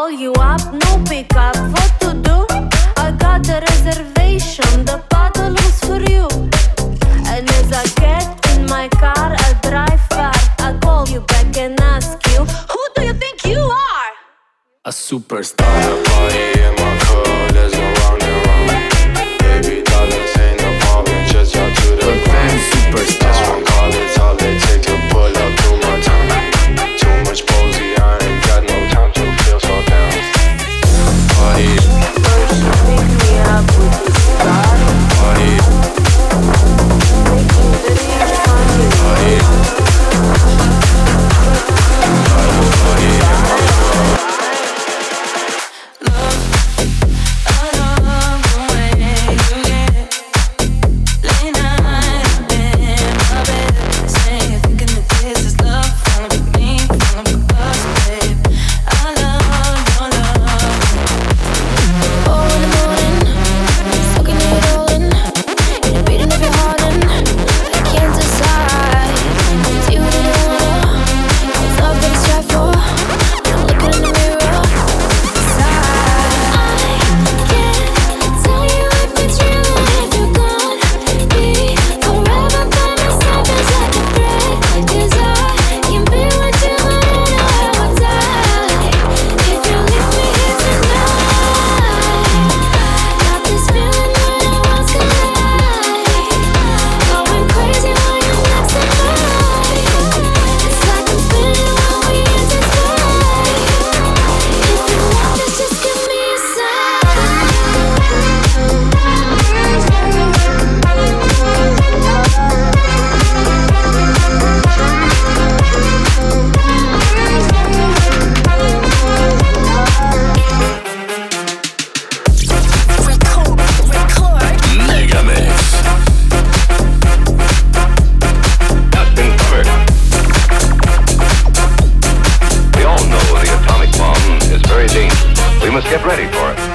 call you up, no pick up. What to do? I got a reservation, the bottle is for you. And as I get in my car, I drive far. I call you back and ask you, who do you think you are? A superstar. You must get ready for it.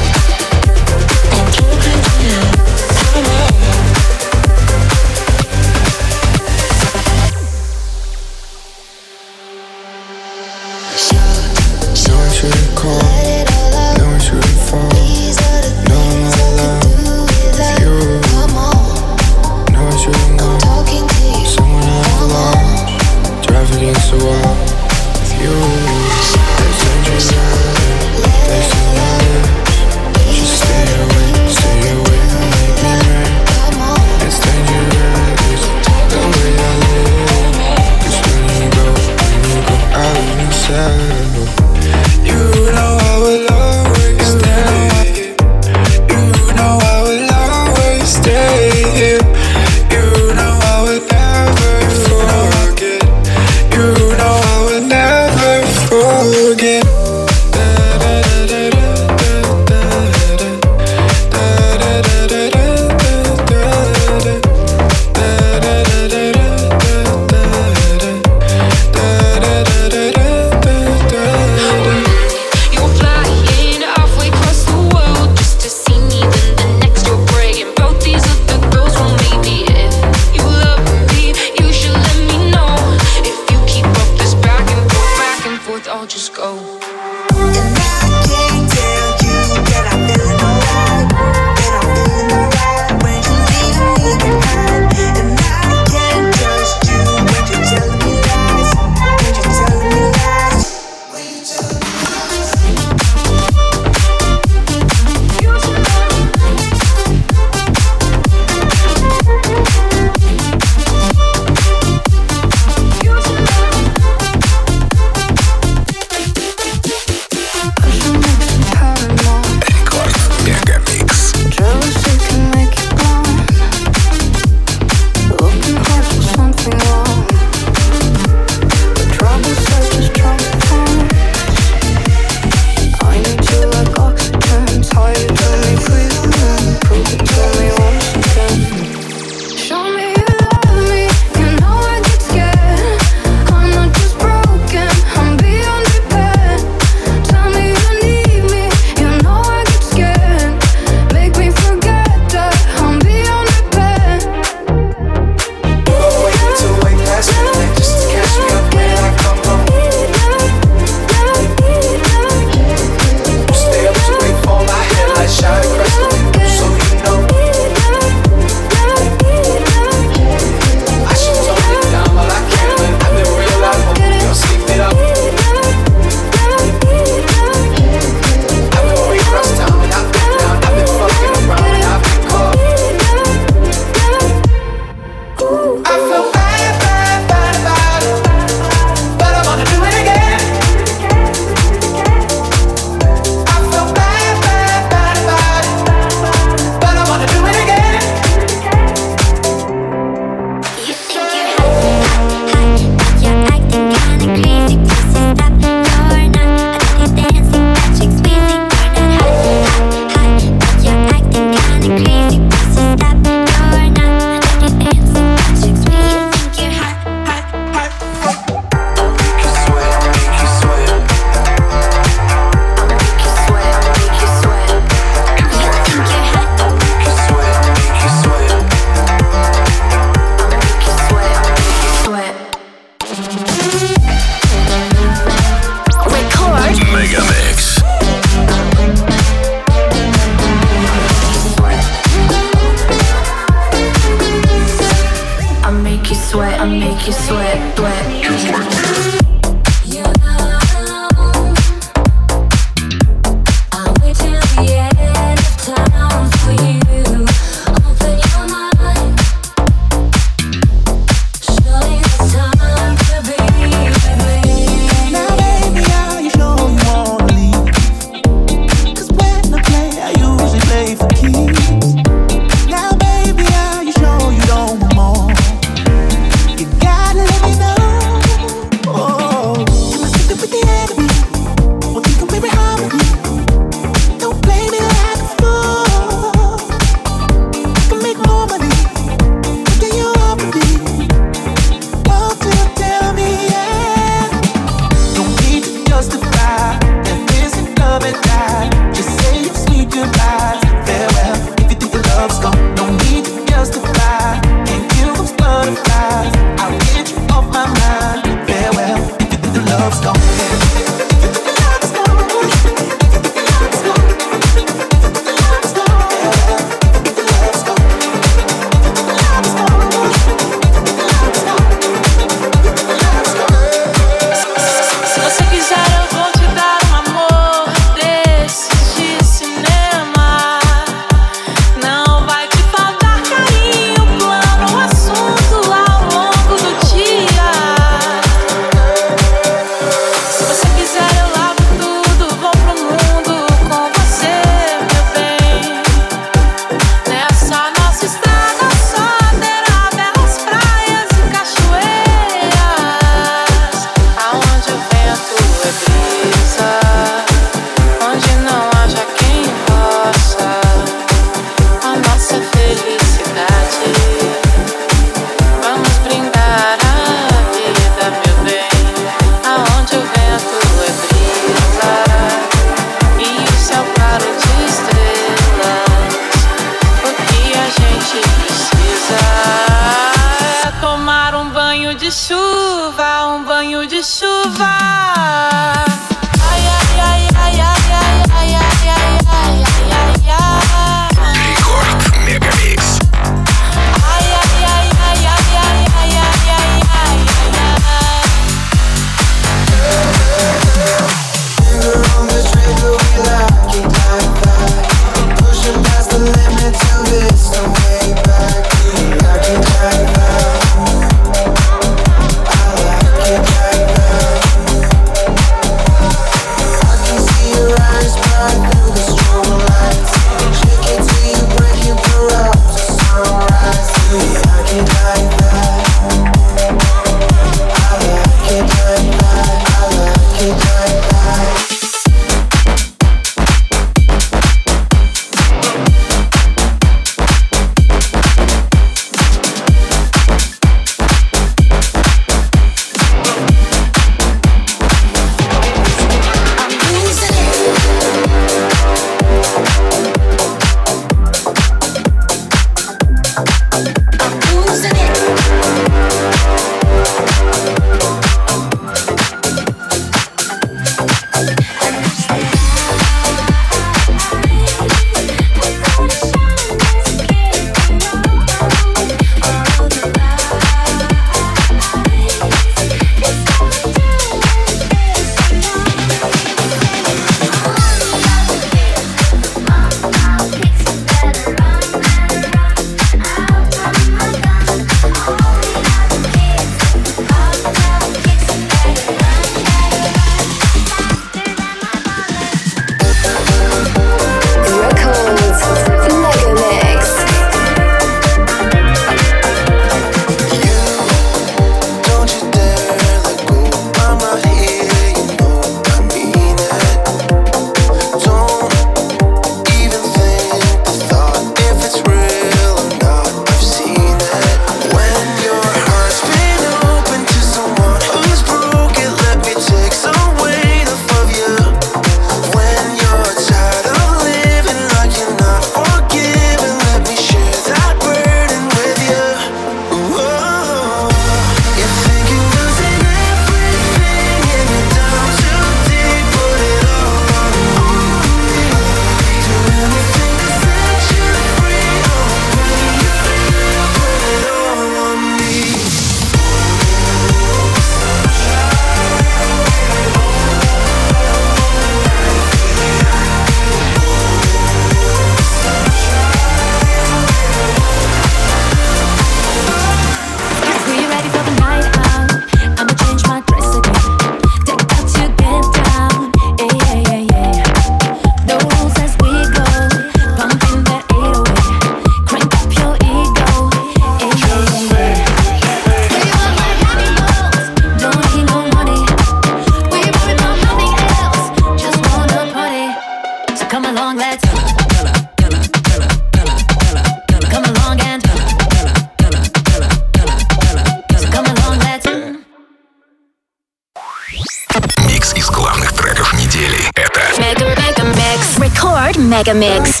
Mega Mix.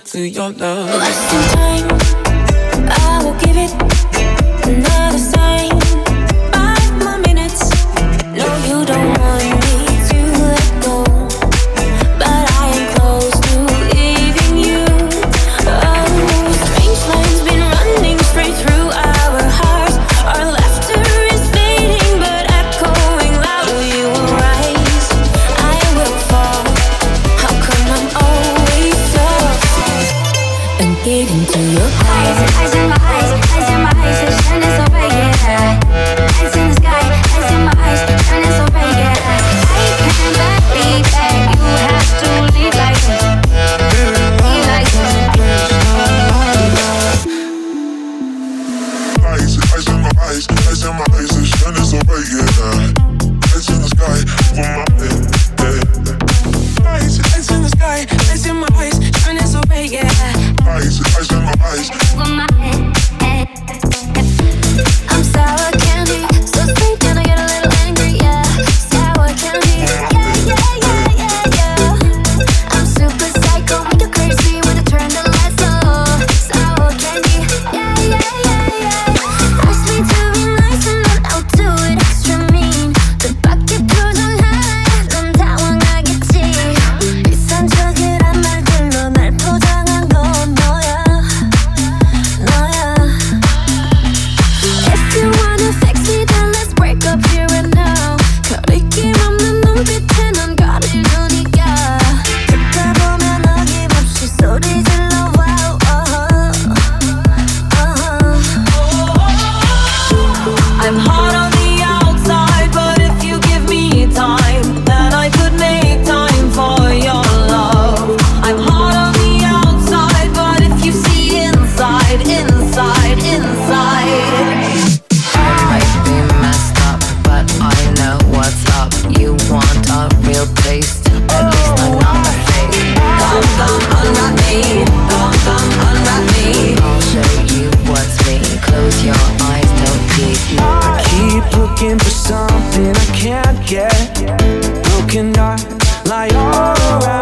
to your love. eyes, eyes in my eyes, the shine is away, yeah. Eyes in the sky, over my head, yeah. Eyes, eyes in the sky, eyes in my eyes, shine is away, yeah. Eyes, eyes in my eyes, over my head, I'm sour candy, so sweet. keep looking for something I can't get. Broken heart, lie all around.